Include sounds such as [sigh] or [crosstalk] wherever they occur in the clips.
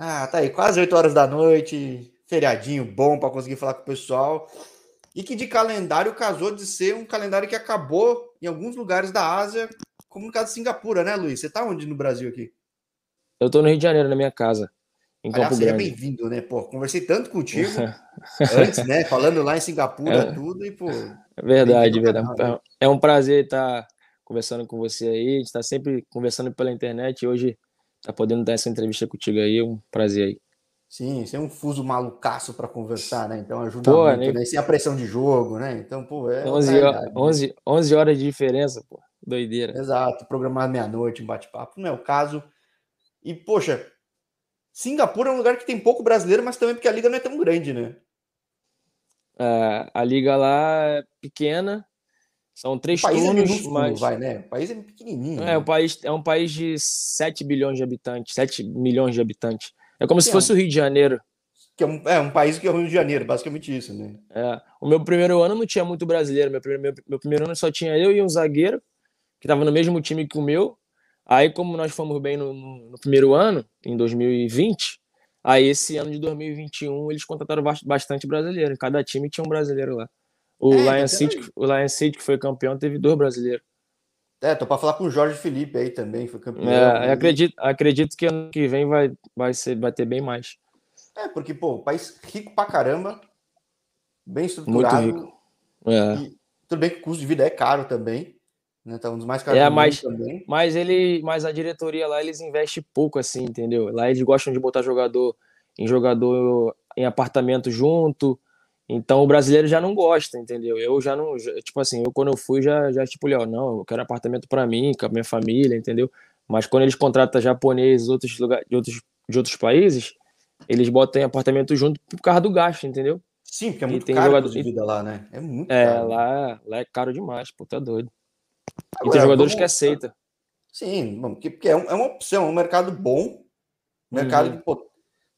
Ah, tá aí, quase 8 horas da noite, feriadinho bom para conseguir falar com o pessoal. E que de calendário casou de ser um calendário que acabou em alguns lugares da Ásia, como no caso de Singapura, né, Luiz? Você tá onde no Brasil aqui? Eu tô no Rio de Janeiro, na minha casa. Em Aliás, seja bem-vindo, né? Pô, conversei tanto contigo [laughs] antes, né? Falando lá em Singapura, é, tudo, e, pô. É verdade, verdade. Canal? É um prazer estar conversando com você aí. A gente está sempre conversando pela internet e hoje tá podendo dar essa entrevista contigo aí. É um prazer aí. Sim, você é um fuso malucaço para conversar, né? Então ajuda pô, muito, nem... né? Sem a pressão de jogo, né? Então, pô, é. 11, horas, 11, 11 horas de diferença, pô. Doideira. Exato, programar meia-noite, um bate-papo. Não é o caso. E, poxa, Singapura é um lugar que tem pouco brasileiro, mas também porque a liga não é tão grande, né? É, a liga lá é pequena, são três o país é turnos, é mas vai, né? O país é pequenininho. É, né? o país é um país de 7 bilhões de habitantes, 7 milhões de habitantes. É como que se é fosse um, o Rio de Janeiro. Que é um, é um país que é o Rio de Janeiro, basicamente isso, né? É. O meu primeiro ano não tinha muito brasileiro. Meu primeiro, meu, meu primeiro ano só tinha eu e um zagueiro, que estava no mesmo time que o meu. Aí, como nós fomos bem no, no, no, primeiro ano, em 2020, aí esse ano de 2021 eles contrataram bastante brasileiro. Cada time tinha um brasileiro lá. O, é, Lion, City, o Lion City, que foi campeão, teve dois brasileiros. É, tô para falar com o Jorge Felipe aí também, foi campeão. É, acredito, acredito que ano que vem vai, vai, ser, vai ter bem mais. É, porque, pô, país rico pra caramba, bem estruturado. Muito rico. É. E, tudo bem que o custo de vida é caro também. Né? Tá um dos mais caros é, mas, também. Mas ele, mas a diretoria lá eles investem pouco assim, entendeu? Lá eles gostam de botar jogador em jogador em apartamento junto. Então o brasileiro já não gosta, entendeu? Eu já não, tipo assim, eu quando eu fui já já tipo, ó, não, eu quero apartamento para mim, com a minha família, entendeu? Mas quando eles contratam japoneses outros lugares de outros de outros países, eles botam em apartamento junto por causa do gasto, entendeu? Sim, porque é muito caro jogador... de vida lá, né? É muito é, caro. Lá, lá é caro demais, pô, tá doido. Agora, e tem jogadores que aceitam. Sim, porque é, é uma opção, é um mercado bom, mercado uhum. que pô,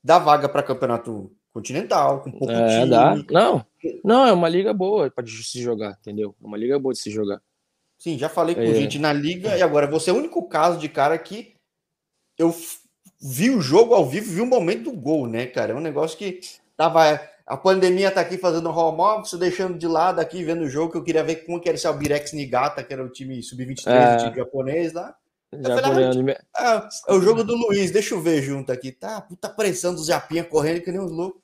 dá vaga para campeonato continental, com pouco é, time. Dá. Não, não, é uma liga boa para se jogar, entendeu? É uma liga boa de se jogar. Sim, já falei com é. gente na liga e agora você é o único caso de cara que eu vi o jogo ao vivo, vi o momento do gol, né, cara? É um negócio que tava a pandemia tá aqui fazendo home office, deixando de lado aqui, vendo o jogo, que eu queria ver como que era esse Albirex Nigata, que era o time sub-23 é. time japonês lá. Falei, ah, é o jogo do Luiz, deixa eu ver junto aqui. Tá, puta pressão dos Japinha correndo que nem os loucos.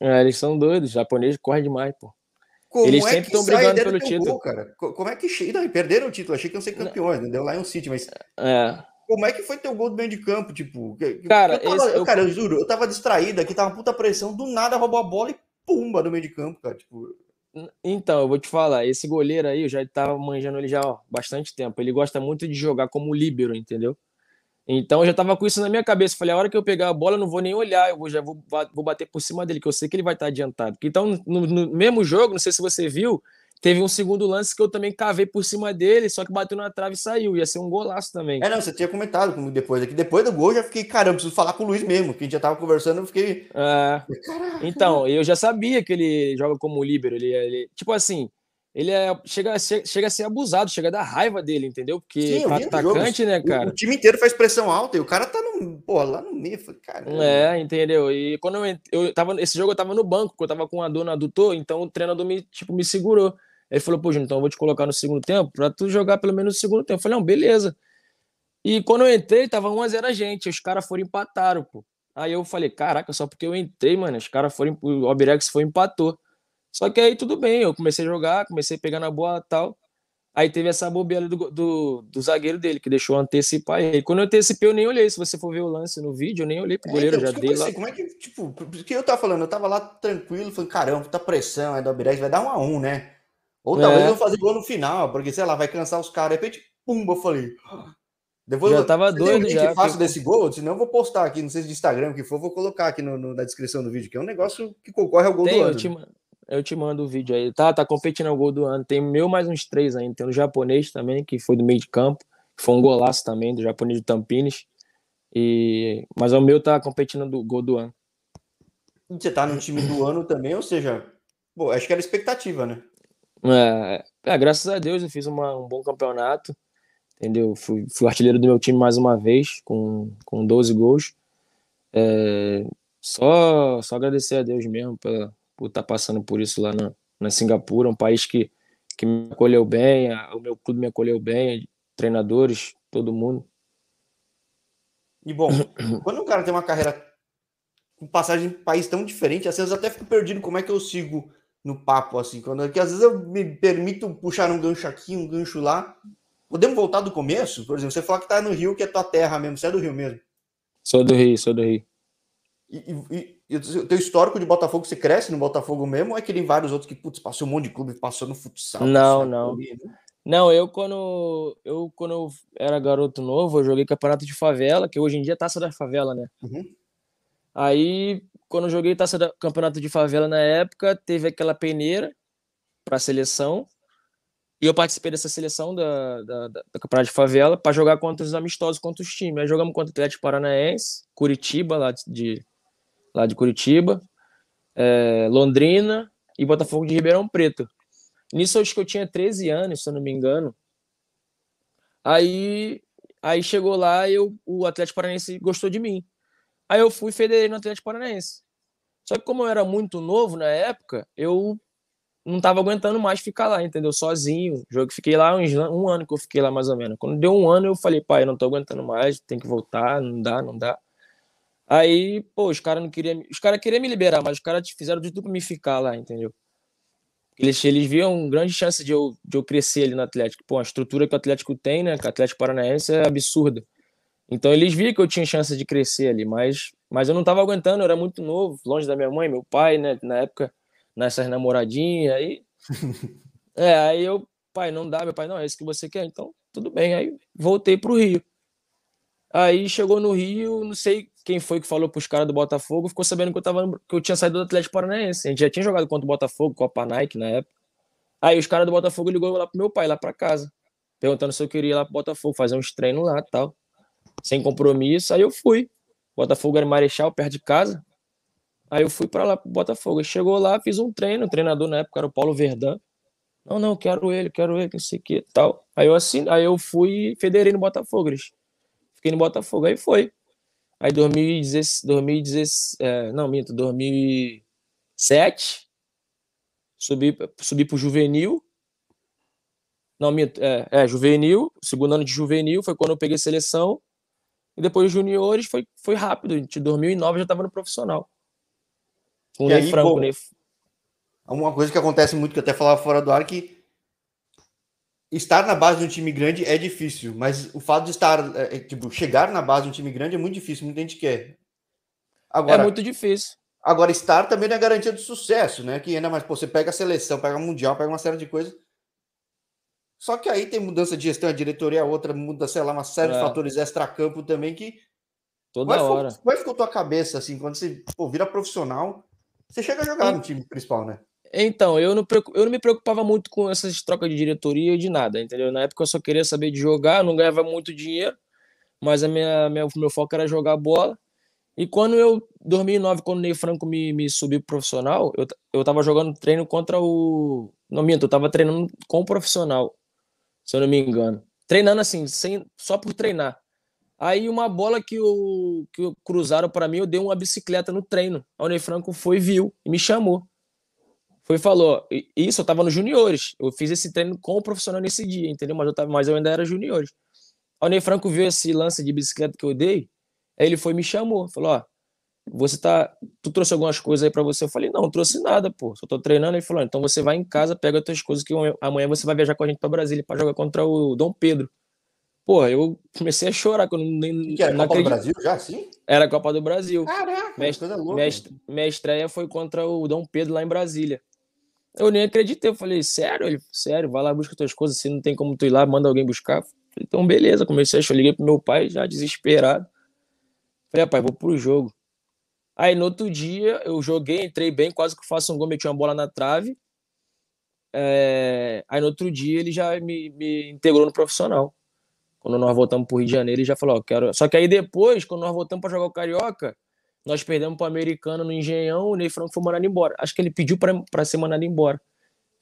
É, eles são doidos, os japoneses correm demais, pô. Como eles é sempre estão brigando pelo título. Gol, cara? Como é que chega? Não, perderam o título, achei que iam ser campeões, entendeu? Lá em um City, mas. É. Como é que foi teu gol do meio de campo? Tipo, cara, eu, tava, esse, eu, cara, eu juro, eu tava distraído aqui, tava puta pressão, do nada roubou a bola e pumba no meio de campo, cara. Tipo. Então, eu vou te falar, esse goleiro aí, eu já tava manjando ele já há bastante tempo. Ele gosta muito de jogar como líbero, entendeu? Então eu já tava com isso na minha cabeça. Falei, a hora que eu pegar a bola, eu não vou nem olhar, eu já vou, vou bater por cima dele, que eu sei que ele vai estar adiantado. Então, no, no mesmo jogo, não sei se você viu, Teve um segundo lance que eu também cavei por cima dele, só que bateu na trave e saiu. Ia ser um golaço também. É, não, você tinha comentado comigo depois aqui. Depois do gol, eu já fiquei, caramba, preciso falar com o Luiz mesmo, que a gente já tava conversando, eu fiquei. É... Então, eu já sabia que ele joga como líbero. Ele, ele, tipo assim, ele é, chega, chega a ser abusado, chega a dar raiva dele, entendeu? Porque Sim, atacante, né, cara? O, o, time inteiro faz pressão alta e o cara tá no, pô, lá no meio. Cara, é, entendeu? E quando eu, eu tava, esse jogo eu tava no banco, porque eu tava com a dor no adutor, então o treinador me, tipo, me segurou. Ele falou, pô, Júnior, então eu vou te colocar no segundo tempo pra tu jogar pelo menos no segundo tempo. Eu falei, não, beleza. E quando eu entrei, tava 1x0 a, gente, os caras foram empataram, pô. Aí eu falei, caraca, só porque eu entrei, mano, os caras foram, o Albirex foi empatou. Só que aí tudo bem, eu comecei a jogar, comecei a pegar na boa e tal. Aí teve essa bobeira do, do, do, zagueiro dele, que deixou antecipar ele. Quando eu antecipei, eu nem olhei. Se você for ver o lance no vídeo, eu nem olhei pro é, goleiro, então, já dei lá. Como é que, tipo, que eu tava falando? Eu tava lá tranquilo, falando, caramba, puta pressão, é do Albirex, vai dar um a um, né? Ou talvez é. eu fazer gol no final, porque, sei lá, vai cansar os caras. De repente, pumba, eu falei. Depois já eu tava doido um já. fácil desse gol, senão eu vou postar aqui, não sei se de Instagram, que for, vou colocar aqui no, no, na descrição do vídeo, que é um negócio que concorre ao gol Tem, do ano. Eu te, eu te mando o vídeo aí. Tá, tá competindo ao gol do ano. Tem meu mais uns três ainda. Tem o japonês também, que foi do meio de campo. Foi um golaço também, do japonês de Tampines. E... Mas o meu tá competindo do gol do ano. Você tá no time do ano também, ou seja, pô, acho que era expectativa, né? É, é, graças a Deus eu fiz uma, um bom campeonato, entendeu? Fui, fui artilheiro do meu time mais uma vez, com, com 12 gols. É, só, só agradecer a Deus mesmo pela, por estar tá passando por isso lá na, na Singapura, um país que, que me acolheu bem, a, o meu clube me acolheu bem, treinadores, todo mundo. E bom, [coughs] quando um cara tem uma carreira com passagem em país tão diferente, às vezes eu até fico perdido como é que eu sigo no papo, assim, quando que às vezes eu me permito puxar um gancho aqui, um gancho lá. Podemos voltar do começo? Por exemplo, você fala que tá no Rio, que é tua terra mesmo, você é do Rio mesmo. Sou do Rio, sou do Rio. E, e, e o teu histórico de Botafogo, você cresce no Botafogo mesmo, ou é que tem vários outros que, putz, passou um monte de clube, passou no futsal? Não, não. Ali, né? Não, eu quando, eu quando eu era garoto novo, eu joguei campeonato de favela, que hoje em dia é taça da favela, né? Uhum. Aí, quando eu joguei taça da campeonato de favela na época, teve aquela peneira para a seleção, e eu participei dessa seleção da, da, da, da campeonato de favela para jogar contra os amistosos, contra os times. Aí jogamos contra o Atlético Paranaense, Curitiba, lá de, lá de Curitiba, é, Londrina e Botafogo de Ribeirão Preto. Nisso acho que eu tinha 13 anos, se eu não me engano. Aí, aí chegou lá e o Atlético Paranaense gostou de mim. Aí eu fui federei no Atlético Paranaense. Só que como eu era muito novo na época, eu não tava aguentando mais ficar lá, entendeu? Sozinho. Jogo fiquei lá uns, um ano que eu fiquei lá mais ou menos. Quando deu um ano, eu falei, pai, eu não tô aguentando mais, tem que voltar, não dá, não dá. Aí, pô, os caras não queriam. Os caras queriam me liberar, mas os caras fizeram de tudo pra me ficar lá, entendeu? Eles, eles viam grande chance de eu, de eu crescer ali no Atlético. Pô, a estrutura que o Atlético tem, né? Que o Atlético Paranaense é absurda. Então eles viam que eu tinha chance de crescer ali, mas, mas eu não tava aguentando, eu era muito novo, longe da minha mãe, meu pai, né? Na época, nessas namoradinhas, aí. [laughs] é, aí eu, pai, não dá, meu pai, não, é isso que você quer, então tudo bem. Aí voltei pro Rio. Aí chegou no Rio, não sei quem foi que falou pros caras do Botafogo, ficou sabendo que eu, tava, que eu tinha saído do Atlético Paranaense. A gente já tinha jogado contra o Botafogo, Copa Nike na época. Aí os caras do Botafogo ligou lá pro meu pai, lá pra casa, perguntando se eu queria ir lá pro Botafogo, fazer uns treinos lá e tal. Sem compromisso, aí eu fui. Botafogo era Marechal, perto de casa. Aí eu fui para lá pro Botafogo. Chegou lá, fiz um treino, o treinador na época era o Paulo Verdão. Não, não, quero ele, quero ele, não sei o que tal. Aí eu assim, aí eu fui federei no Botafogo. Eles Fiquei no Botafogo. Aí foi. Aí 2016, 2016 é, não, minto, 2007, subi, subi pro juvenil. Não, minto, é, é, juvenil, segundo ano de juvenil, foi quando eu peguei seleção. E depois juniores foi, foi rápido. De 2009 eu já estava no profissional. Com o Ney Franco. Bom, Ney... Uma coisa que acontece muito, que eu até falava fora do ar, que estar na base de um time grande é difícil, mas o fato de estar, é, é, tipo, chegar na base de um time grande é muito difícil, muita gente quer. Agora, é muito difícil. Agora, estar também não é garantia de sucesso, né? Que ainda mais, pô, você pega a seleção, pega o Mundial, pega uma série de coisas. Só que aí tem mudança de gestão, a diretoria, a outra muda, sei lá, uma série é. de fatores extra-campo também que. Toda vai, hora. Vai ficar tua cabeça, assim, quando você pô, vira profissional, você chega a jogar no time principal, né? Então, eu não, eu não me preocupava muito com essas trocas de diretoria e de nada, entendeu? Na época eu só queria saber de jogar, não ganhava muito dinheiro, mas a minha, minha, meu foco era jogar bola. E quando eu, 2009, quando o Ney Franco me, me subiu profissional, eu, eu tava jogando treino contra o. Não minto, eu tava treinando com o profissional, se eu não me engano. Treinando assim, sem, só por treinar. Aí uma bola que, o, que cruzaram para mim, eu dei uma bicicleta no treino. O Ney Franco foi, viu e me chamou foi falou: Isso, eu tava nos juniores. Eu fiz esse treino com o profissional nesse dia, entendeu? Mas eu, tava, mas eu ainda era juniores. O Ney Franco viu esse lance de bicicleta que eu dei, aí ele foi me chamou. Falou: Ó, você tá. Tu trouxe algumas coisas aí para você? Eu falei: Não, não trouxe nada, pô. Só tô treinando. Ele falou: Então você vai em casa, pega as tuas coisas, que amanhã você vai viajar com a gente para Brasília para jogar contra o Dom Pedro. Pô, eu comecei a chorar quando nem. Que era não Copa acredito. do Brasil já, sim? Era a Copa do Brasil. Caraca, minha, coisa louca. Minha, minha estreia foi contra o Dom Pedro lá em Brasília. Eu nem acreditei. Eu falei, sério? Ele, sério, vai lá, busca tuas coisas. Se não tem como tu ir lá, manda alguém buscar. Falei, então, beleza. Comecei a chorar. Liguei pro meu pai, já desesperado. Falei, pai, vou pro jogo. Aí no outro dia eu joguei, entrei bem, quase que faço um gol, meti uma bola na trave. É... Aí no outro dia ele já me, me integrou no profissional. Quando nós voltamos pro Rio de Janeiro, ele já falou: ó, quero. Só que aí depois, quando nós voltamos para jogar o Carioca, nós perdemos para o americano no Engenhão, o Ney Franco foi mandado embora. Acho que ele pediu para ser mandado embora.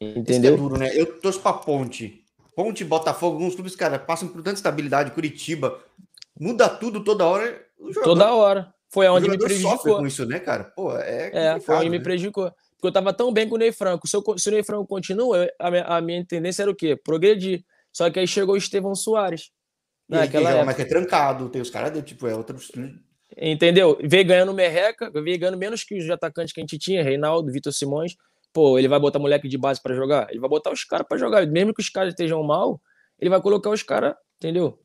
Entendeu? É duro, né? Eu torço para Ponte. Ponte, Botafogo, alguns clubes, cara, passam por tanta estabilidade. Curitiba, muda tudo toda hora. Toda hora. Foi onde me prejudicou. com isso, né, cara? Pô, é, é foi onde né? me prejudicou. Porque eu tava tão bem com o Ney Franco. Se, eu, se o Ney Franco continua, a minha, a minha tendência era o quê? Progredir. Só que aí chegou o Estevão Soares. Naquela época. Mas é trancado, tem os caras, tipo, é outro. Entendeu? Veio ganhando merreca, veio ganhando menos que os atacantes que a gente tinha, Reinaldo, Vitor Simões. Pô, ele vai botar moleque de base para jogar? Ele vai botar os caras para jogar. Mesmo que os caras estejam mal, ele vai colocar os caras, entendeu?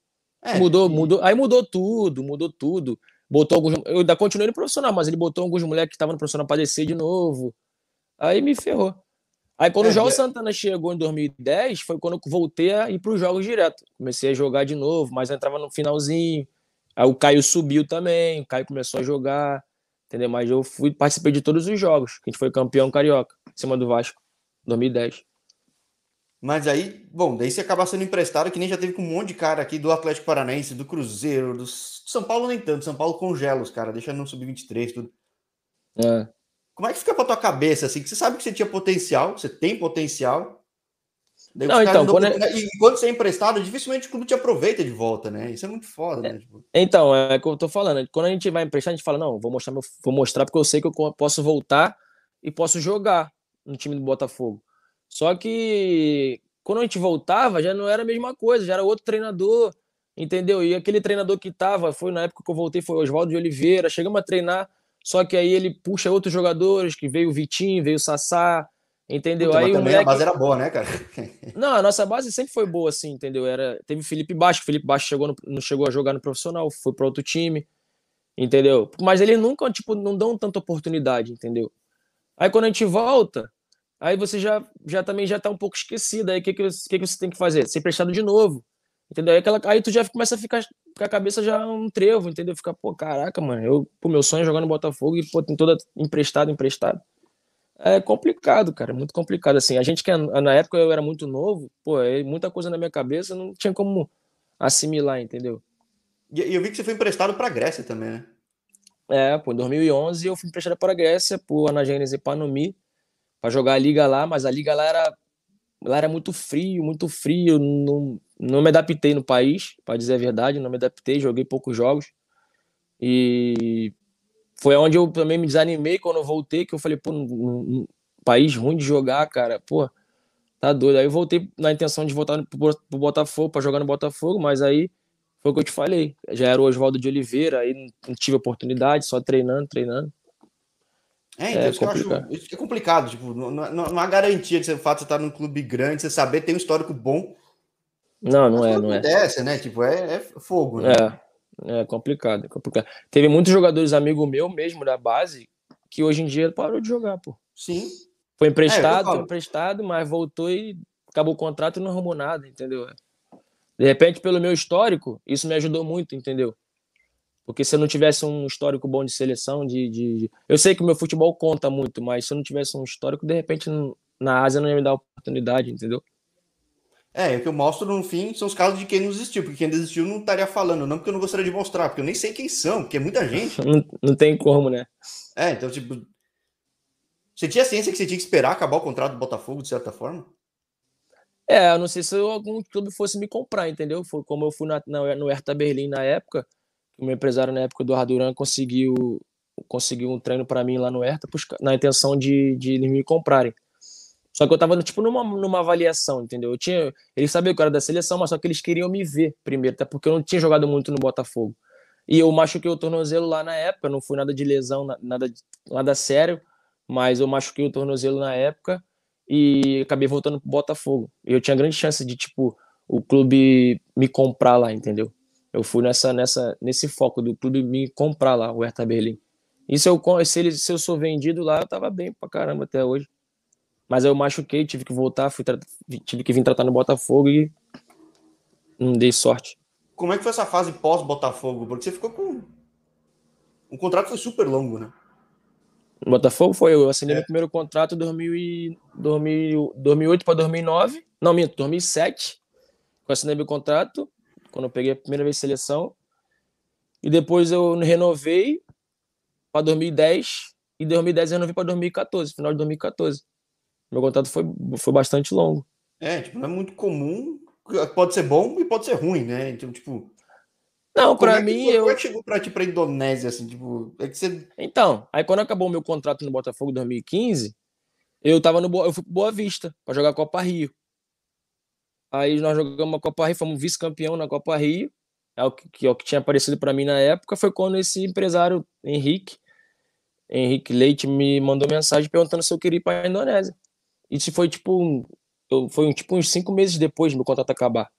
É, mudou, e... mudou. Aí mudou tudo, mudou tudo. Botou alguns. Eu ainda continuei no profissional, mas ele botou alguns moleques que estavam no profissional para descer de novo. Aí me ferrou. Aí quando é, o João é... Santana chegou em 2010, foi quando eu voltei a ir para os jogos direto. Comecei a jogar de novo, mas eu entrava no finalzinho. Aí o Caio subiu também, o Caio começou a jogar, entendeu? Mas eu fui participei de todos os jogos, que a gente foi campeão carioca, em cima do Vasco, 2010. Mas aí, bom, daí você acaba sendo emprestado, que nem já teve com um monte de cara aqui do Atlético Paranaense, do Cruzeiro, do São Paulo nem tanto, São Paulo congela os caras, deixa no sub-23, tudo. É. Como é que fica pra tua cabeça, assim, que você sabe que você tinha potencial, você tem potencial. não, então, quando é... E quando você é emprestado, dificilmente o clube te aproveita de volta, né? Isso é muito foda, é. né? Tipo... Então, é o que eu tô falando. Quando a gente vai emprestar, a gente fala, não, vou mostrar, meu... vou mostrar porque eu sei que eu posso voltar e posso jogar no time do Botafogo. Só que quando a gente voltava, já não era a mesma coisa, já era outro treinador, entendeu? E aquele treinador que tava, foi na época que eu voltei, foi o Oswaldo de Oliveira, chegamos a treinar só que aí ele puxa outros jogadores, que veio o Vitinho, veio o Sassá, entendeu? Puta, aí o moleque... a base era boa, né, cara? [laughs] Não, a nossa base sempre foi boa, assim, entendeu? Era... Teve Felipe Baixo, Felipe Baixo chegou no... não chegou a jogar no profissional, foi para outro time, entendeu? Mas eles nunca, tipo, não dão tanta oportunidade, entendeu? Aí quando a gente volta, aí você já, já também já tá um pouco esquecido, aí o que, que, que, que você tem que fazer? Ser prestado de novo, entendeu? Aí, aquela... aí tu já começa a ficar com a cabeça já um trevo, entendeu? Ficar, pô, caraca, mano, eu, pô, meu sonho é jogar no Botafogo e, pô, tem toda emprestado, emprestado. É complicado, cara, muito complicado, assim. A gente que, na época eu era muito novo, pô, é muita coisa na minha cabeça, não tinha como assimilar, entendeu? E eu vi que você foi emprestado pra Grécia também, né? É, pô, em 2011 eu fui emprestado para a Grécia, por Anagênese Panomi, para jogar a liga lá, mas a liga lá era, lá era muito frio, muito frio, não, não me adaptei no país, para dizer a verdade, não me adaptei, joguei poucos jogos. E foi onde eu também me desanimei quando eu voltei, que eu falei, pô, um, país ruim de jogar, cara, pô, tá doido. Aí eu voltei na intenção de voltar pro, Botafogo, para jogar no Botafogo, mas aí foi o que eu te falei. Já era o Oswaldo de Oliveira, aí não tive oportunidade, só treinando, treinando. É, então é, isso, complicado. Acho, isso é complicado. Tipo, não, não, não há garantia de ser o fato de você estar num clube grande, você saber ter um histórico bom não, não é, não é. Acontece, né? Tipo, é, é fogo, né? É, é complicado, é complicado. Teve muitos jogadores, amigo meu mesmo, da base, que hoje em dia parou de jogar, pô. Sim. Foi emprestado, é, foi emprestado, mas voltou e acabou o contrato e não arrumou nada, entendeu? De repente, pelo meu histórico, isso me ajudou muito, entendeu? Porque se eu não tivesse um histórico bom de seleção, de, de, Eu sei que o meu futebol conta muito, mas se eu não tivesse um histórico, de repente na Ásia não ia me dar oportunidade, entendeu? É, o que eu mostro no fim são os casos de quem não desistiu, porque quem desistiu não estaria falando, não porque eu não gostaria de mostrar, porque eu nem sei quem são, porque é muita gente. [laughs] Não, não tem como, né? É, então, tipo. Você tinha ciência que você tinha que esperar acabar o contrato do Botafogo, de certa forma? É, eu não sei se algum clube fosse me comprar, entendeu? Foi como eu fui na, na, no Hertha Berlim na época, o meu empresário na época, do Arduran, conseguiu, conseguiu um treino para mim lá no Hertha, na intenção de, de me comprarem. Só que eu tava, tipo, numa, numa avaliação, entendeu? Eu tinha, eles sabiam que eu era da seleção, mas só que eles queriam me ver primeiro, até porque eu não tinha jogado muito no Botafogo. E eu machuquei o tornozelo lá na época, não foi nada de lesão, nada, nada sério, mas eu machuquei o tornozelo na época e acabei voltando pro Botafogo. E eu tinha grande chance de, tipo, o clube me comprar lá, entendeu? Eu fui nessa, nessa, nesse foco do clube me comprar lá, o Hertha Berlim. E se eu, se, ele, se eu sou vendido lá, eu tava bem pra caramba até hoje. Mas eu machuquei, tive que voltar, fui tive que vir tratar no Botafogo e não dei sorte. Como é que foi essa fase pós-Botafogo? Porque você ficou com. O contrato foi super longo, né? No Botafogo foi, eu assinei é. meu primeiro contrato em 2008 para 2009. Não, minto, 2007. Eu assinei meu contrato, quando eu peguei a primeira vez seleção. E depois eu renovei para 2010. E 2010 eu renovei para 2014, final de 2014 meu contrato foi, foi bastante longo. É, tipo, não é muito comum. Pode ser bom e pode ser ruim, né? Então, tipo. Não, para é mim. Foi, eu... Como é que chegou pra ti pra Indonésia, assim, tipo. É que você... Então, aí quando acabou o meu contrato no Botafogo em 2015, eu tava no eu fui pro Boa Vista pra jogar a Copa Rio. Aí nós jogamos a Copa Rio, fomos vice-campeão na Copa Rio. É o que, que, é o que tinha aparecido para mim na época. Foi quando esse empresário, Henrique, Henrique Leite, me mandou mensagem perguntando se eu queria ir para a Indonésia. Isso foi tipo, foi tipo uns cinco meses depois do meu contrato acabar.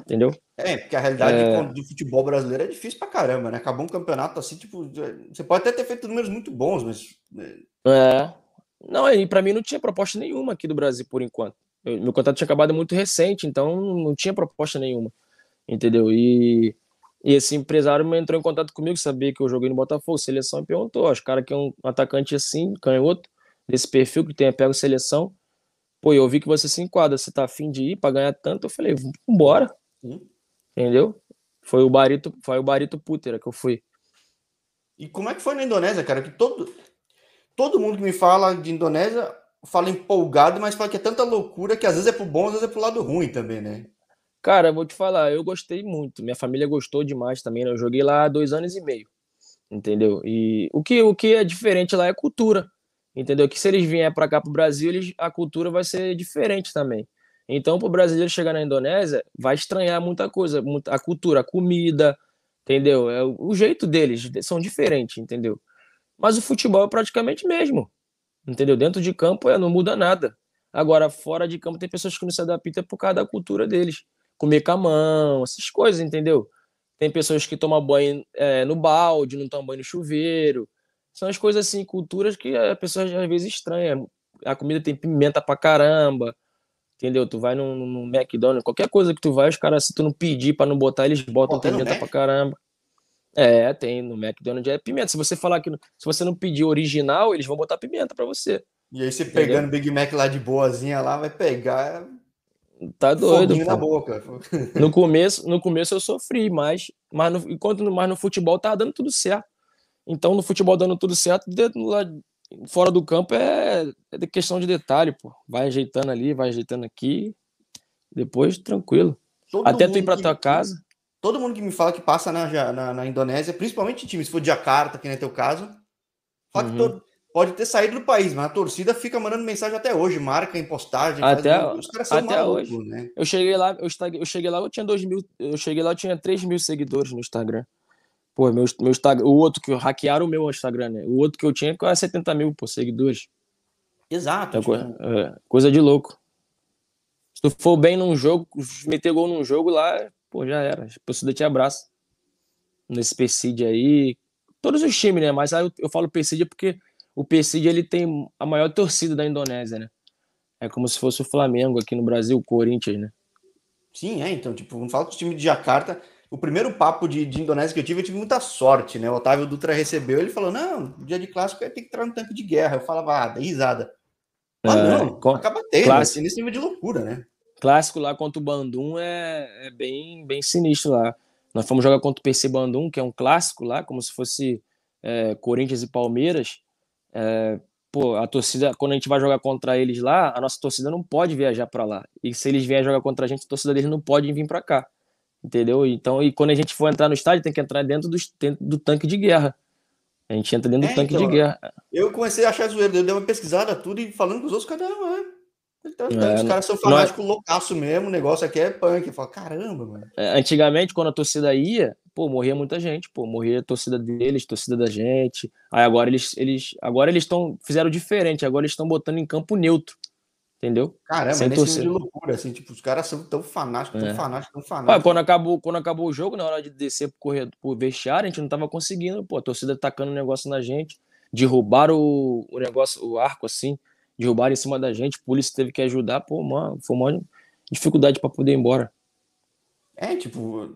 Entendeu? É, porque a realidade é... do futebol brasileiro é difícil pra caramba, né? Acabou um campeonato assim, tipo, você pode até ter feito números muito bons, mas. Né? É. Não, e pra mim não tinha proposta nenhuma aqui do Brasil por enquanto. Eu, meu contrato tinha acabado muito recente, então não tinha proposta nenhuma. Entendeu? E, e esse empresário entrou em contato comigo, sabia que eu joguei no Botafogo, seleção, e perguntou: os caras que é um atacante assim, canhoto, desse perfil, que tenha pego seleção. Pô, eu vi que você se enquadra, você tá afim de ir para ganhar tanto. Eu falei, vambora. Hum. Entendeu? Foi o Barito, foi o Barito Putera que eu fui. E como é que foi na Indonésia, cara? Que todo, todo mundo que me fala de Indonésia fala empolgado, mas fala que é tanta loucura que às vezes é pro bom, às vezes é pro lado ruim também, né? Cara, vou te falar, eu gostei muito. Minha família gostou demais também. Né? Eu joguei lá dois anos e meio, entendeu? E o que, o que é diferente lá é cultura, entendeu? Que se eles vierem para cá pro Brasil, eles, a cultura vai ser diferente também. Então, para o brasileiro chegar na Indonésia, vai estranhar muita coisa, a cultura, a comida, entendeu? É o jeito deles são diferentes, entendeu? Mas o futebol é praticamente mesmo, entendeu? Dentro de campo é, não muda nada. Agora, fora de campo, tem pessoas que não se adaptam por causa da cultura deles. Comer com a mão, essas coisas, entendeu? Tem pessoas que tomam banho é, no balde, não tomam banho no chuveiro. São as coisas assim, culturas que a pessoa às vezes estranha. A comida tem pimenta pra caramba Entendeu? Tu vai no, no McDonald's, qualquer coisa que tu vai, os caras, se tu não pedir para não botar, eles botam Pô, pimenta pra caramba. É, tem. No McDonald's é pimenta. Se você falar que. Se você não pedir original, eles vão botar pimenta para você. E aí, você Entendeu? pegando Big Mac lá de boazinha lá, vai pegar. Tá doido. na boca. No começo, no começo eu sofri, mas, mas no, enquanto mas no futebol tá dando tudo certo. Então, no futebol dando tudo certo, lá fora do campo é, é questão de detalhe, pô. Vai ajeitando ali, vai ajeitando aqui. Depois, tranquilo. Todo Até tu ir pra que, tua casa. Todo mundo que me fala que passa na, na, na Indonésia, principalmente time, se for de Jakarta, que não é teu caso, fala uhum. que todo, pode ter saído do país, mas a torcida fica mandando mensagem até hoje, marca em postagem. Até, faz, os caras são até malucos, hoje. Né? Eu cheguei lá, eu, eu cheguei lá, eu tinha dois mil, eu cheguei lá, eu tinha 3 mil seguidores no Instagram. Pô, meu, meu Instagram, o outro que hackearam o meu Instagram, né? O outro que eu tinha quase 70 mil pô, seguidores. Exato. É, tipo... coisa, é, coisa de louco. Se tu for bem num jogo, meter gol num jogo lá, pô, já era. A torcida te abraça. Nesse PCD aí. Todos os times, né? Mas aí eu, eu falo PCD porque o PCD ele tem a maior torcida da Indonésia, né? É como se fosse o Flamengo aqui no Brasil, o Corinthians, né? Sim, é. Então, tipo, não fala que o time de Jakarta o primeiro papo de, de, Indonésia que eu tive, eu tive muita sorte, né? O Otávio Dutra recebeu, ele falou: não, dia de clássico é ter que entrar no tanque de guerra. Eu falava, ah, risada. Ah, é, não, com... acaba tendo, clássico, assim, nesse nível de loucura, né? Clássico lá contra o Bandung é, é, bem, bem sinistro lá. Nós fomos jogar contra o PC Bandung, que é um clássico lá, como se fosse é, Corinthians e Palmeiras. É, pô, a torcida, quando a gente vai jogar contra eles lá, a nossa torcida não pode viajar para lá. E se eles vierem jogar contra a gente, a torcida deles não pode vir para cá entendeu? Então, e quando a gente for entrar no estádio, tem que entrar dentro do, dentro do tanque de guerra. A gente entra dentro do é, tanque então, de guerra. Eu comecei a achar zoeiro, eu dei uma pesquisada tudo e falando com os outros, cada um é. Então, é, os caras são fanáticos nós... loucaço mesmo, o negócio aqui é punk. Eu falo, caramba, mano. É, antigamente, quando a torcida ia, pô, morria muita gente, pô, morria a torcida deles, torcida da gente. Aí agora eles, eles, agora eles estão fizeram diferente, agora eles estão botando em campo neutro. Entendeu? Caramba, Sem nesse de loucura, assim, tipo, os caras são tão fanáticos, tão é. fanáticos, tão fanáticos. quando, acabou, quando acabou o jogo, na hora de descer pro, corredor, pro vestiário, a gente não tava conseguindo, pô, a torcida tacando o negócio na gente, derrubaram o, o negócio, o arco, assim, derrubaram em cima da gente, a polícia teve que ajudar, pô, mano, foi uma dificuldade para poder ir embora. É, tipo,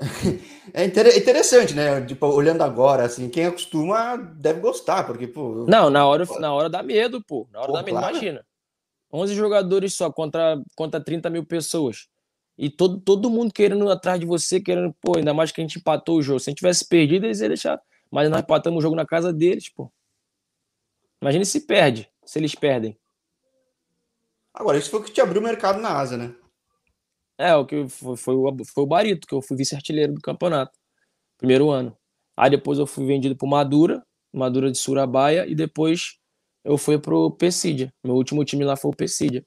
[laughs] é interessante, né? Tipo, olhando agora, assim, quem acostuma deve gostar, porque, pô. Não, na hora, na hora dá medo, pô. Na hora pô, dá medo, claro. imagina. 11 jogadores só contra, contra 30 mil pessoas. E todo, todo mundo querendo atrás de você, querendo, pô, ainda mais que a gente empatou o jogo. Se a gente tivesse perdido, eles iam deixar. Mas nós empatamos o jogo na casa deles, pô. Imagina se perde, se eles perdem. Agora, isso foi o que te abriu o mercado na Ásia, né? É, o que foi, foi, o, foi o Barito, que eu fui vice-artilheiro do campeonato. Primeiro ano. Aí depois eu fui vendido pro Madura, Madura de Surabaia, e depois eu fui pro Pessídia. Meu último time lá foi o Pessídia.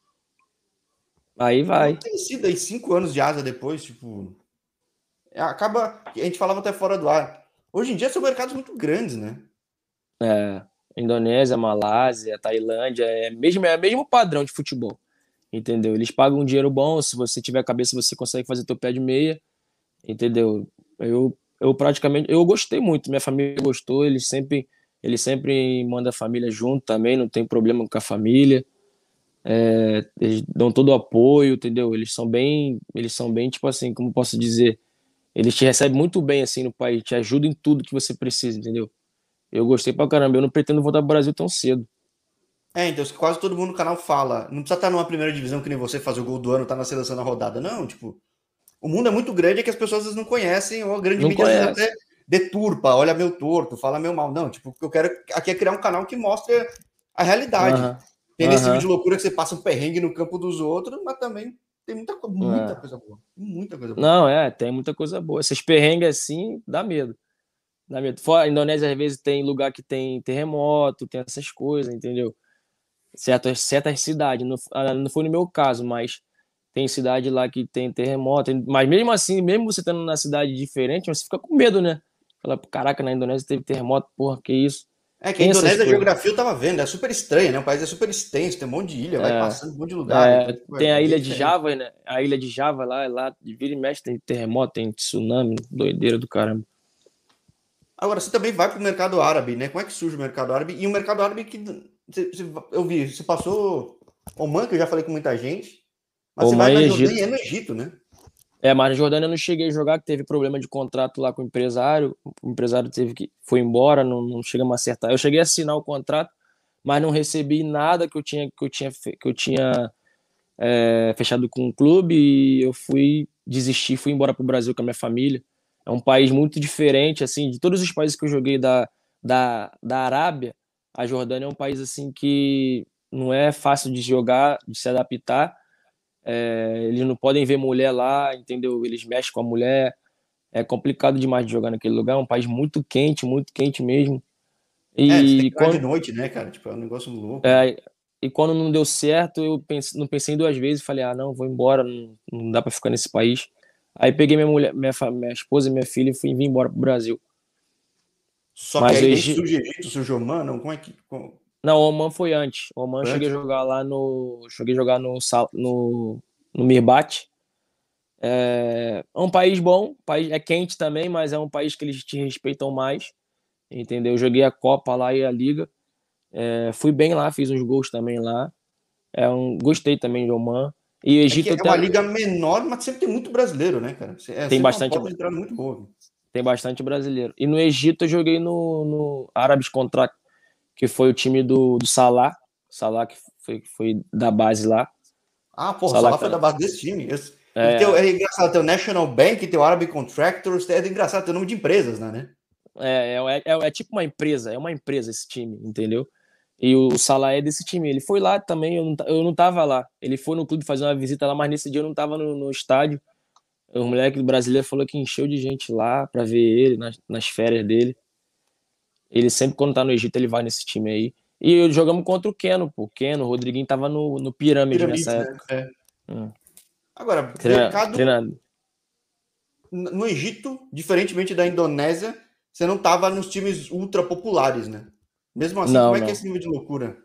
Aí vai. Não tem sido aí cinco anos de asa depois, tipo. É, acaba. A gente falava até fora do ar. Hoje em dia são mercados muito grandes, né? É. Indonésia, Malásia, Tailândia, é mesmo, é mesmo padrão de futebol. Entendeu? Eles pagam um dinheiro bom, se você tiver a cabeça, você consegue fazer teu pé de meia. Entendeu? Eu, eu praticamente. Eu gostei muito, minha família gostou, eles sempre. Eles sempre mandam a família junto também, não tem problema com a família. É, eles dão todo o apoio, entendeu? Eles são bem, eles são bem, tipo assim, como posso dizer, eles te recebem muito bem assim no país, te ajudam em tudo que você precisa, entendeu? Eu gostei pra caramba, eu não pretendo voltar pro Brasil tão cedo. É, então quase todo mundo no canal fala, não precisa estar numa primeira divisão que nem você fazer o gol do ano, tá na seleção da rodada, não, tipo, o mundo é muito grande é que as pessoas às vezes não conhecem, ou a grande não mídia conhece. até deturpa, olha meu torto, fala meu mal, não, tipo, eu quero aqui é criar um canal que mostre a realidade. Uhum. Tem uhum. esse vídeo de loucura que você passa um perrengue no campo dos outros, mas também tem muita, muita é. coisa boa. Muita coisa boa. Não, é, tem muita coisa boa. Esses perrengues assim, dá medo. Dá medo. Fora, a Indonésia, às vezes, tem lugar que tem terremoto, tem essas coisas, entendeu? Certas, certas cidades. Não, ah, não foi no meu caso, mas tem cidade lá que tem terremoto. Mas mesmo assim, mesmo você estando na cidade diferente, você fica com medo, né? Fala, caraca, na Indonésia teve terremoto, porra, que isso? É que a Indonésia, a geografia eu tava vendo, é super estranha, né? O país é super extenso, tem um monte de ilha, é, vai passando um monte de lugar. É, então, tem a ilha de Java, né? A ilha de Java lá, lá de vira e mexe, tem terremoto, tem tsunami, doideira do caramba. Agora, você também vai para o mercado árabe, né? Como é que surge o mercado árabe? E o mercado árabe que eu vi, você passou Oman, que eu já falei com muita gente, mas Oman você vai na Jordânia e é no Egito, né? É, mas na Jordânia eu não cheguei a jogar, que teve problema de contrato lá com o empresário. O empresário teve que foi embora, não, não chegamos a acertar. Eu cheguei a assinar o contrato, mas não recebi nada que eu tinha que eu tinha que eu tinha é, fechado com o clube e eu fui desistir, fui embora para o Brasil com a minha família. É um país muito diferente, assim, de todos os países que eu joguei da, da, da Arábia, a Jordânia é um país assim que não é fácil de jogar, de se adaptar é, eles não podem ver mulher lá, entendeu? Eles mexem com a mulher. É complicado demais de jogar naquele lugar. É um país muito quente, muito quente mesmo. E é, quando... de noite, né, cara? Tipo, é um negócio louco. É, e quando não deu certo, eu pense, não pensei duas vezes. Falei, ah, não, vou embora, não, não dá para ficar nesse país. Aí peguei minha mulher, minha, minha esposa e minha filha e fui vim embora pro Brasil. Só Mas que aí Egito... surge Egito, surge Oman, não? Como é que. Como... Não, o Oman foi antes. Oman cheguei a jogar lá no. Cheguei a jogar no, no, no Mirbat. É, é um país bom, país é quente também, mas é um país que eles te respeitam mais. Entendeu? joguei a Copa lá e a Liga. É, fui bem lá, fiz uns gols também lá. É um, gostei também de Oman. E o é Egito é, é uma liga menor, mas sempre tem muito brasileiro, né, cara? É, tem bastante. Muito boa. Tem bastante brasileiro. E no Egito eu joguei no, no Árabes Contract que foi o time do, do Salah. Salah que foi, foi da base lá. Ah, pô, Salah, Salah foi da base desse time. Esse, é, teu, é engraçado, tem o National Bank, tem o Arab Contractors, é engraçado, tem o nome de empresas, né? É, é, é, é, tipo uma empresa, é uma empresa esse time, entendeu? E o Salah é desse time. Ele foi lá também, eu não, eu não tava lá. Ele foi no clube fazer uma visita lá, mas nesse dia eu não tava no, no estádio. O moleque do brasileiro falou que encheu de gente lá para ver ele nas, nas férias dele. Ele sempre, quando tá no Egito, ele vai nesse time aí. E jogamos contra o Keno, pô. O Keno, o Rodriguinho tava no, no Pirâmide, Pirâmide nessa né? época. É. Hum. Agora, Treina, mercado... Treinado. No Egito, diferentemente da Indonésia, você não tava nos times ultra populares, né? Mesmo assim, não, como é não. que é esse nível de loucura?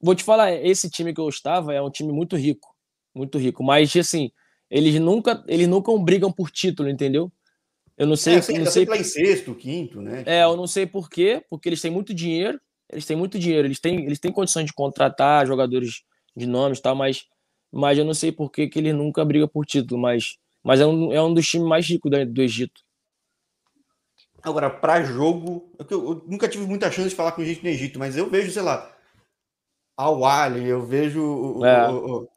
Vou te falar, esse time que eu estava é um time muito rico. Muito rico. Mas, assim, eles nunca, eles nunca brigam por título, entendeu? Eu não sei. É, eu não sei lá em sexto, quinto, né? É, eu não sei por quê, porque eles têm muito dinheiro. Eles têm muito dinheiro, eles têm, eles têm condições de contratar jogadores de nomes e tal, mas, mas eu não sei por que, que eles nunca brigam por título, mas, mas é, um, é um dos times mais ricos do, do Egito. Agora, para jogo, eu, eu, nunca tive muita chance de falar com gente no Egito, mas eu vejo, sei lá, Al Ali, eu vejo o, é. o,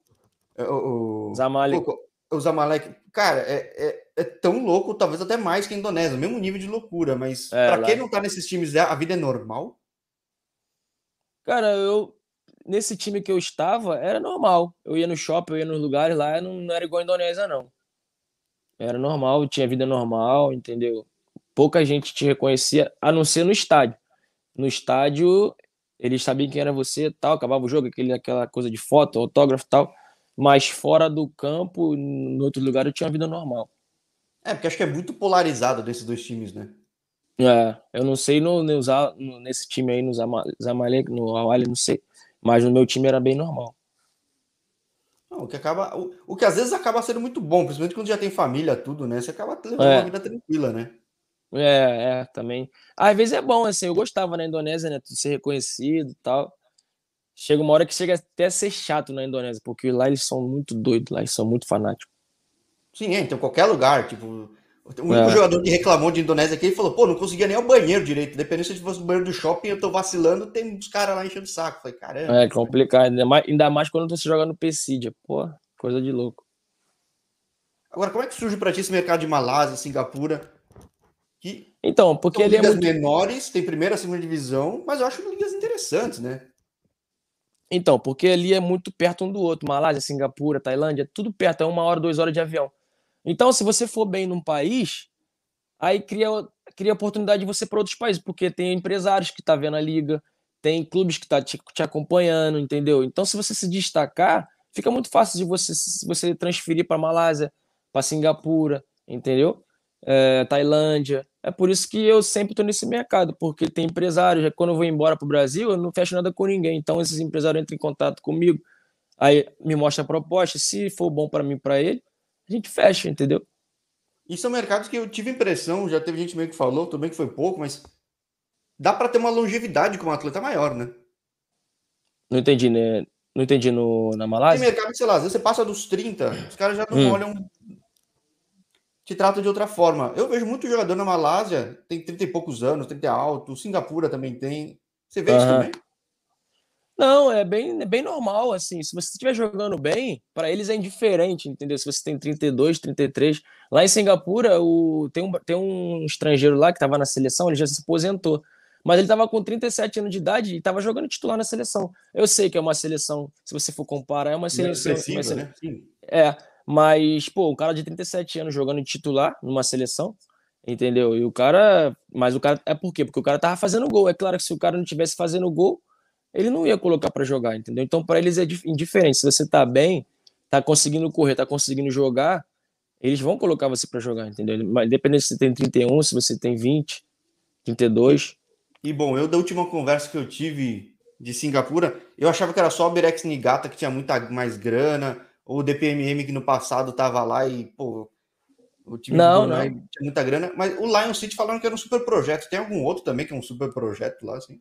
o, o, o Zamalek. O, Zamalek. Cara, é, é é tão louco, talvez até mais que a Indonésia, mesmo nível de loucura, mas é, para quem não tá nesses times, a vida é normal? Cara, eu nesse time que eu estava, era normal. Eu ia no shopping, eu ia nos lugares lá, não, não era igual a Indonésia, não. Era normal, tinha vida normal, entendeu? Pouca gente te reconhecia, a não ser no estádio. No estádio, eles sabiam quem era você tal, acabava o jogo, aquele, aquela coisa de foto, autógrafo tal. Mas fora do campo, em outro lugar, eu tinha uma vida normal. É, porque acho que é muito polarizado desses dois times, né? É, eu não sei no, no, no nesse time aí, no Zamalek, no Awali, não sei. Mas no meu time era bem normal. Não, o que acaba. O, o, que às vezes acaba sendo muito bom, principalmente quando já tem família, tudo, né? Você acaba levando é. uma vida tranquila, né? É, é, também. Às vezes é bom, assim, eu gostava na Indonésia, né? De ser reconhecido e tal. Chega uma hora que chega até a ser chato na Indonésia, porque lá eles são muito doidos, lá eles são muito fanáticos. Sim, é, então qualquer lugar, tipo. O único é. jogador que reclamou de Indonésia aqui, ele falou, pô, não conseguia nem o banheiro direito. Dependendo se fosse o banheiro do shopping, eu tô vacilando, tem uns caras lá enchendo o saco. Falei, caramba. É complicado, ainda mais, ainda mais quando você joga no Pesidia. Pô, coisa de louco. Agora, como é que surge para ti esse mercado de Malásia, Singapura? Então, porque ele é muito... menores, tem primeira, segunda divisão, mas eu acho ligas interessantes, né? Então, porque ali é muito perto um do outro. Malásia, Singapura, Tailândia, tudo perto, é uma hora, duas horas de avião. Então, se você for bem num país, aí cria, cria oportunidade de você para outros países, porque tem empresários que estão tá vendo a liga, tem clubes que estão tá te, te, acompanhando, entendeu? Então, se você se destacar, fica muito fácil de você, você transferir para Malásia, para Singapura, entendeu? É, Tailândia. É por isso que eu sempre estou nesse mercado, porque tem empresários. Quando eu vou embora para o Brasil, eu não fecho nada com ninguém. Então, esses empresários entram em contato comigo, aí me mostra a proposta. Se for bom para mim para ele, a gente fecha, entendeu? E são mercados que eu tive impressão, já teve gente meio que falou, bem que foi pouco, mas dá para ter uma longevidade com um atleta maior, né? Não entendi, né? Não entendi no, na Malásia? Tem mercado que, sei lá, às vezes você passa dos 30, os caras já não hum. olham. Te tratam de outra forma. Eu vejo muito jogador na Malásia, tem 30 e poucos anos, 30 alto, Singapura também tem. Você vê uhum. isso também? Não, é bem, é bem normal, assim. Se você estiver jogando bem, para eles é indiferente, entendeu? Se você tem 32, 33. Lá em Singapura, o, tem, um, tem um estrangeiro lá que estava na seleção, ele já se aposentou. Mas ele estava com 37 anos de idade e estava jogando titular na seleção. Eu sei que é uma seleção, se você for comparar, é uma seleção. Uma seleção né? É, mas, pô, um cara de 37 anos jogando titular numa seleção, entendeu? E o cara. Mas o cara. É por quê? Porque o cara tava fazendo gol. É claro que se o cara não tivesse fazendo gol ele não ia colocar para jogar, entendeu? Então, para eles é indiferente. Se você tá bem, tá conseguindo correr, tá conseguindo jogar, eles vão colocar você para jogar, entendeu? Mas independente se você tem 31, se você tem 20, 32. E bom, eu da última conversa que eu tive de Singapura, eu achava que era só o Berex Nigata que tinha muita mais grana, ou o DPMM que no passado tava lá e, pô, o time não, não. tinha muita grana, mas o Lion City falaram que era um super projeto. Tem algum outro também que é um super projeto lá, assim?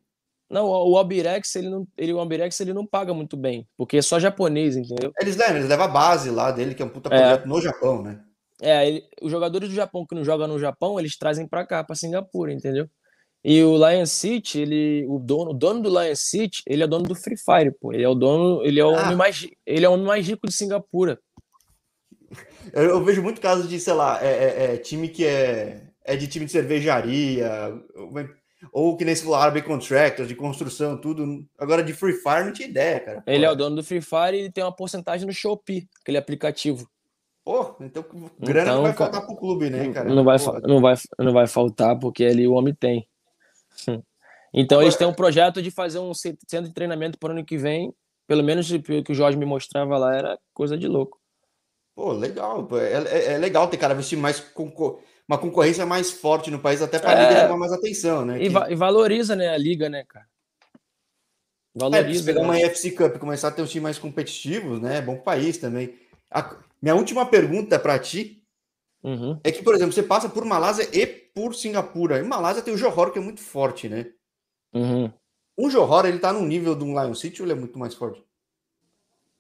Não, o Albirex, ele não, ele, o Albirex, ele não paga muito bem, porque é só japonês, entendeu? Eles levam, eles levam a base lá dele, que é um puta projeto é. no Japão, né? É, ele, os jogadores do Japão que não jogam no Japão, eles trazem para cá, para Singapura, entendeu? E o Lion City, ele, o dono, o dono do Lion City, ele é dono do Free Fire, pô. Ele é o dono, ele é o ah. homem mais, ele é o homem mais rico de Singapura. Eu, eu vejo muito casos de, sei lá, é, é, é, time que é, é de time de cervejaria, ou que nem se falou, Arabic Contractors, de construção, tudo. Agora de Free Fire não tinha ideia, cara. Ele é o dono do Free Fire e tem uma porcentagem no Shopee, aquele aplicativo. Pô, então grana então, não vai faltar pro clube, né, cara? Não vai, não, vai, não vai faltar, porque ali o homem tem. Então eles têm um projeto de fazer um centro de treinamento para o ano que vem. Pelo menos o que o Jorge me mostrava lá era coisa de louco. Pô, legal. É, é, é legal ter cara vestir mais uma concorrência mais forte no país, até para a liga é. chamar mais atenção, né? E, que... va e, valoriza, né, a liga, né, cara? Valoriza. É, pegar né? uma FC Cup e começar a ter um time mais competitivos, né? É bom pro país também. A... Minha última pergunta para ti uhum. é que, por exemplo, você passa por Malásia e por Singapura. Em Malásia tem o Johor, que é muito forte, né? Uhum. O Johor, ele tá no nível do Lion City ou ele é muito mais forte?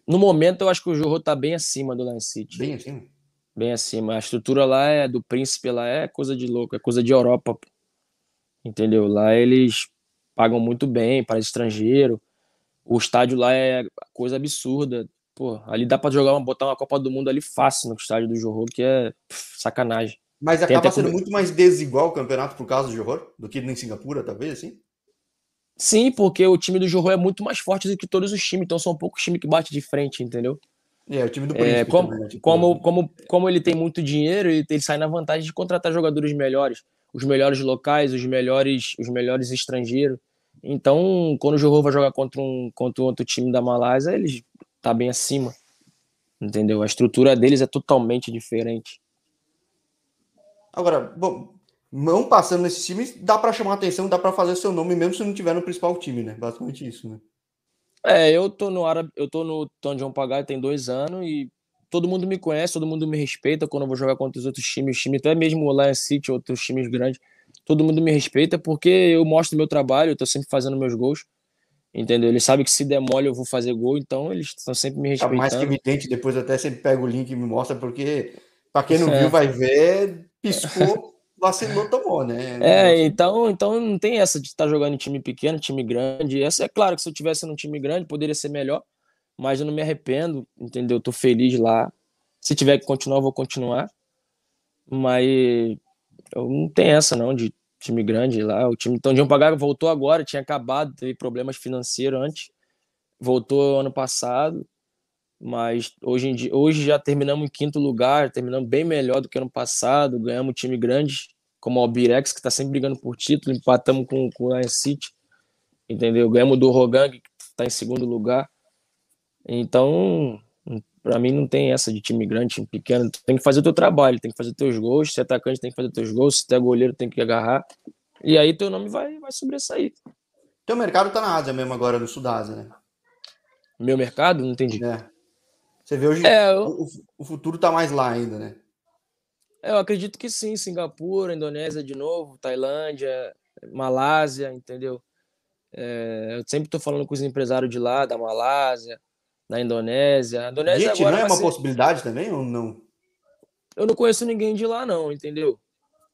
No momento, eu acho que o Johor tá bem acima do Lion City. Bem acima? bem acima. A estrutura lá é do príncipe, lá é coisa de louco, é coisa de Europa. Entendeu? Lá eles pagam muito bem para estrangeiro. O estádio lá é coisa absurda. Pô, ali dá para jogar uma, botar uma Copa do Mundo ali fácil no estádio do Johor, que é pff, sacanagem. Mas acaba sendo muito mais desigual o campeonato por causa do Johor do que em Singapura, talvez, assim? Sim, porque o time do Johor é muito mais forte do que todos os times, então são poucos times que batem de frente, entendeu? É, o time do é, como, também, né, tipo... como, como, como ele tem muito dinheiro, ele, ele sai na vantagem de contratar jogadores melhores, os melhores locais, os melhores, os melhores estrangeiros. Então, quando o Johor vai jogar contra um contra outro time da Malásia, ele tá bem acima. Entendeu? A estrutura deles é totalmente diferente. Agora, bom, não passando nesses times, dá para chamar atenção, dá para fazer seu nome mesmo se não tiver no principal time, né? Basicamente isso, né? É, eu tô no Árabe, eu tô no Tanjong Pagai tem dois anos e todo mundo me conhece, todo mundo me respeita quando eu vou jogar contra os outros times, os times até mesmo o Lion City, outros times grandes, todo mundo me respeita porque eu mostro meu trabalho, eu tô sempre fazendo meus gols. Entendeu? Eles sabem que se demole eu vou fazer gol, então eles estão sempre me respeitando. Tá mais que evidente, depois até sempre pega o link e me mostra, porque para quem não é. viu vai ver, piscou, [laughs] vacilou, tomou, né? É, então, então não tem essa de estar tá jogando em time pequeno, time grande. Essa é claro que se eu tivesse num time grande poderia ser melhor, mas eu não me arrependo, entendeu? Eu tô feliz lá. Se tiver que continuar, eu vou continuar. Mas eu não tem essa não de time grande lá. O time então, de Pagar voltou agora, tinha acabado, teve problemas financeiros antes. Voltou ano passado, mas hoje, em dia, hoje já terminamos em quinto lugar, terminamos bem melhor do que ano passado, ganhamos time grande, como o Albirex, que está sempre brigando por título, empatamos com, com o Lion City, entendeu? Ganhamos do Rogang, que está em segundo lugar. Então, para mim não tem essa de time grande, time pequeno. Tu tem que fazer o teu trabalho, tem que fazer teus gols. Se é atacante, tem que fazer teus gols. Se tu é goleiro, tem que agarrar. E aí teu nome vai, vai sobressair. Teu mercado tá na Ásia mesmo agora, no Sul da Ásia, né? Meu mercado? Não entendi. É. Você vê hoje é, eu... o, o futuro tá mais lá ainda, né? Eu acredito que sim, Singapura, Indonésia de novo, Tailândia, Malásia, entendeu? É, eu sempre estou falando com os empresários de lá, da Malásia, na Indonésia. A Indonésia Gente, agora não é uma ser... possibilidade também ou não? Eu não conheço ninguém de lá, não, entendeu?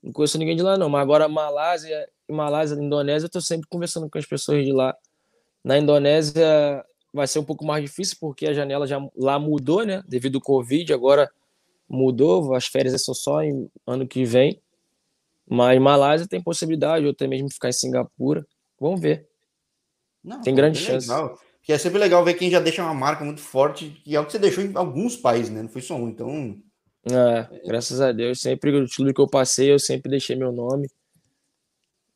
Não conheço ninguém de lá, não. Mas agora Malásia, Malásia, Indonésia, eu tô sempre conversando com as pessoas de lá. Na Indonésia vai ser um pouco mais difícil porque a janela já lá mudou, né? Devido ao Covid, agora mudou. As férias são só em ano que vem. Mas Malásia tem possibilidade, ou até mesmo ficar em Singapura. Vamos ver. Não, tem grande chance. Legal. Que é sempre legal ver quem já deixa uma marca muito forte, que é o que você deixou em alguns países, né? Não foi só um, então. É, graças a Deus, sempre tudo que eu passei, eu sempre deixei meu nome.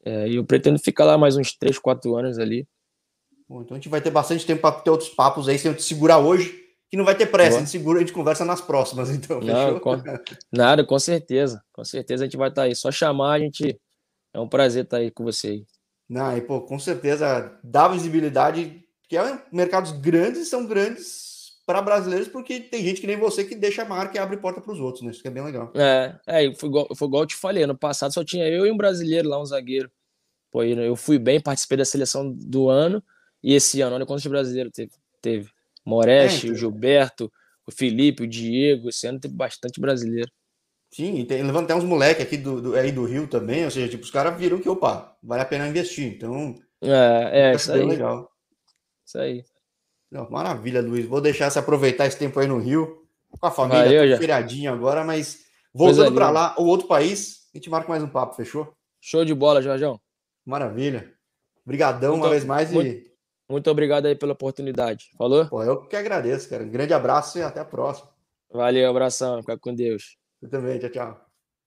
É, e eu pretendo ficar lá mais uns 3, 4 anos ali. Bom, então a gente vai ter bastante tempo para ter outros papos aí, sem eu te segurar hoje, que não vai ter pressa, Boa. a gente segura, a gente conversa nas próximas, [laughs] então. Não, com, nada, com certeza. Com certeza a gente vai estar tá aí. Só chamar, a gente. É um prazer estar tá aí com você aí. Não, e pô, com certeza dá visibilidade que é, mercados grandes são grandes para brasileiros, porque tem gente que nem você que deixa a marca e abre porta para os outros, né? Isso que é bem legal. É, é foi, igual, foi igual eu te falei, ano passado só tinha eu e um brasileiro lá, um zagueiro. Pô, eu fui bem, participei da seleção do ano, e esse ano, olha quantos brasileiros teve. teve. Moreste, é, então... o Gilberto, o Felipe, o Diego, esse ano teve bastante brasileiro. Sim, tem, levantar uns moleques aqui do, do, aí do Rio também, ou seja, tipo, os caras viram que, opa, vale a pena investir, então... É, é, isso aí. legal. Isso aí. Não, maravilha, Luiz. Vou deixar você aproveitar esse tempo aí no Rio, com a família, feriadinho agora, mas voltando para lá, ou outro país, a gente marca mais um papo, fechou? Show de bola, Jorjão. Maravilha. Obrigadão uma vez mais muito, e... Muito obrigado aí pela oportunidade. Falou? Pô, eu que agradeço, cara. Um grande abraço e até a próxima. Valeu, abração. Fica com Deus. Eu também. Tchau, tchau.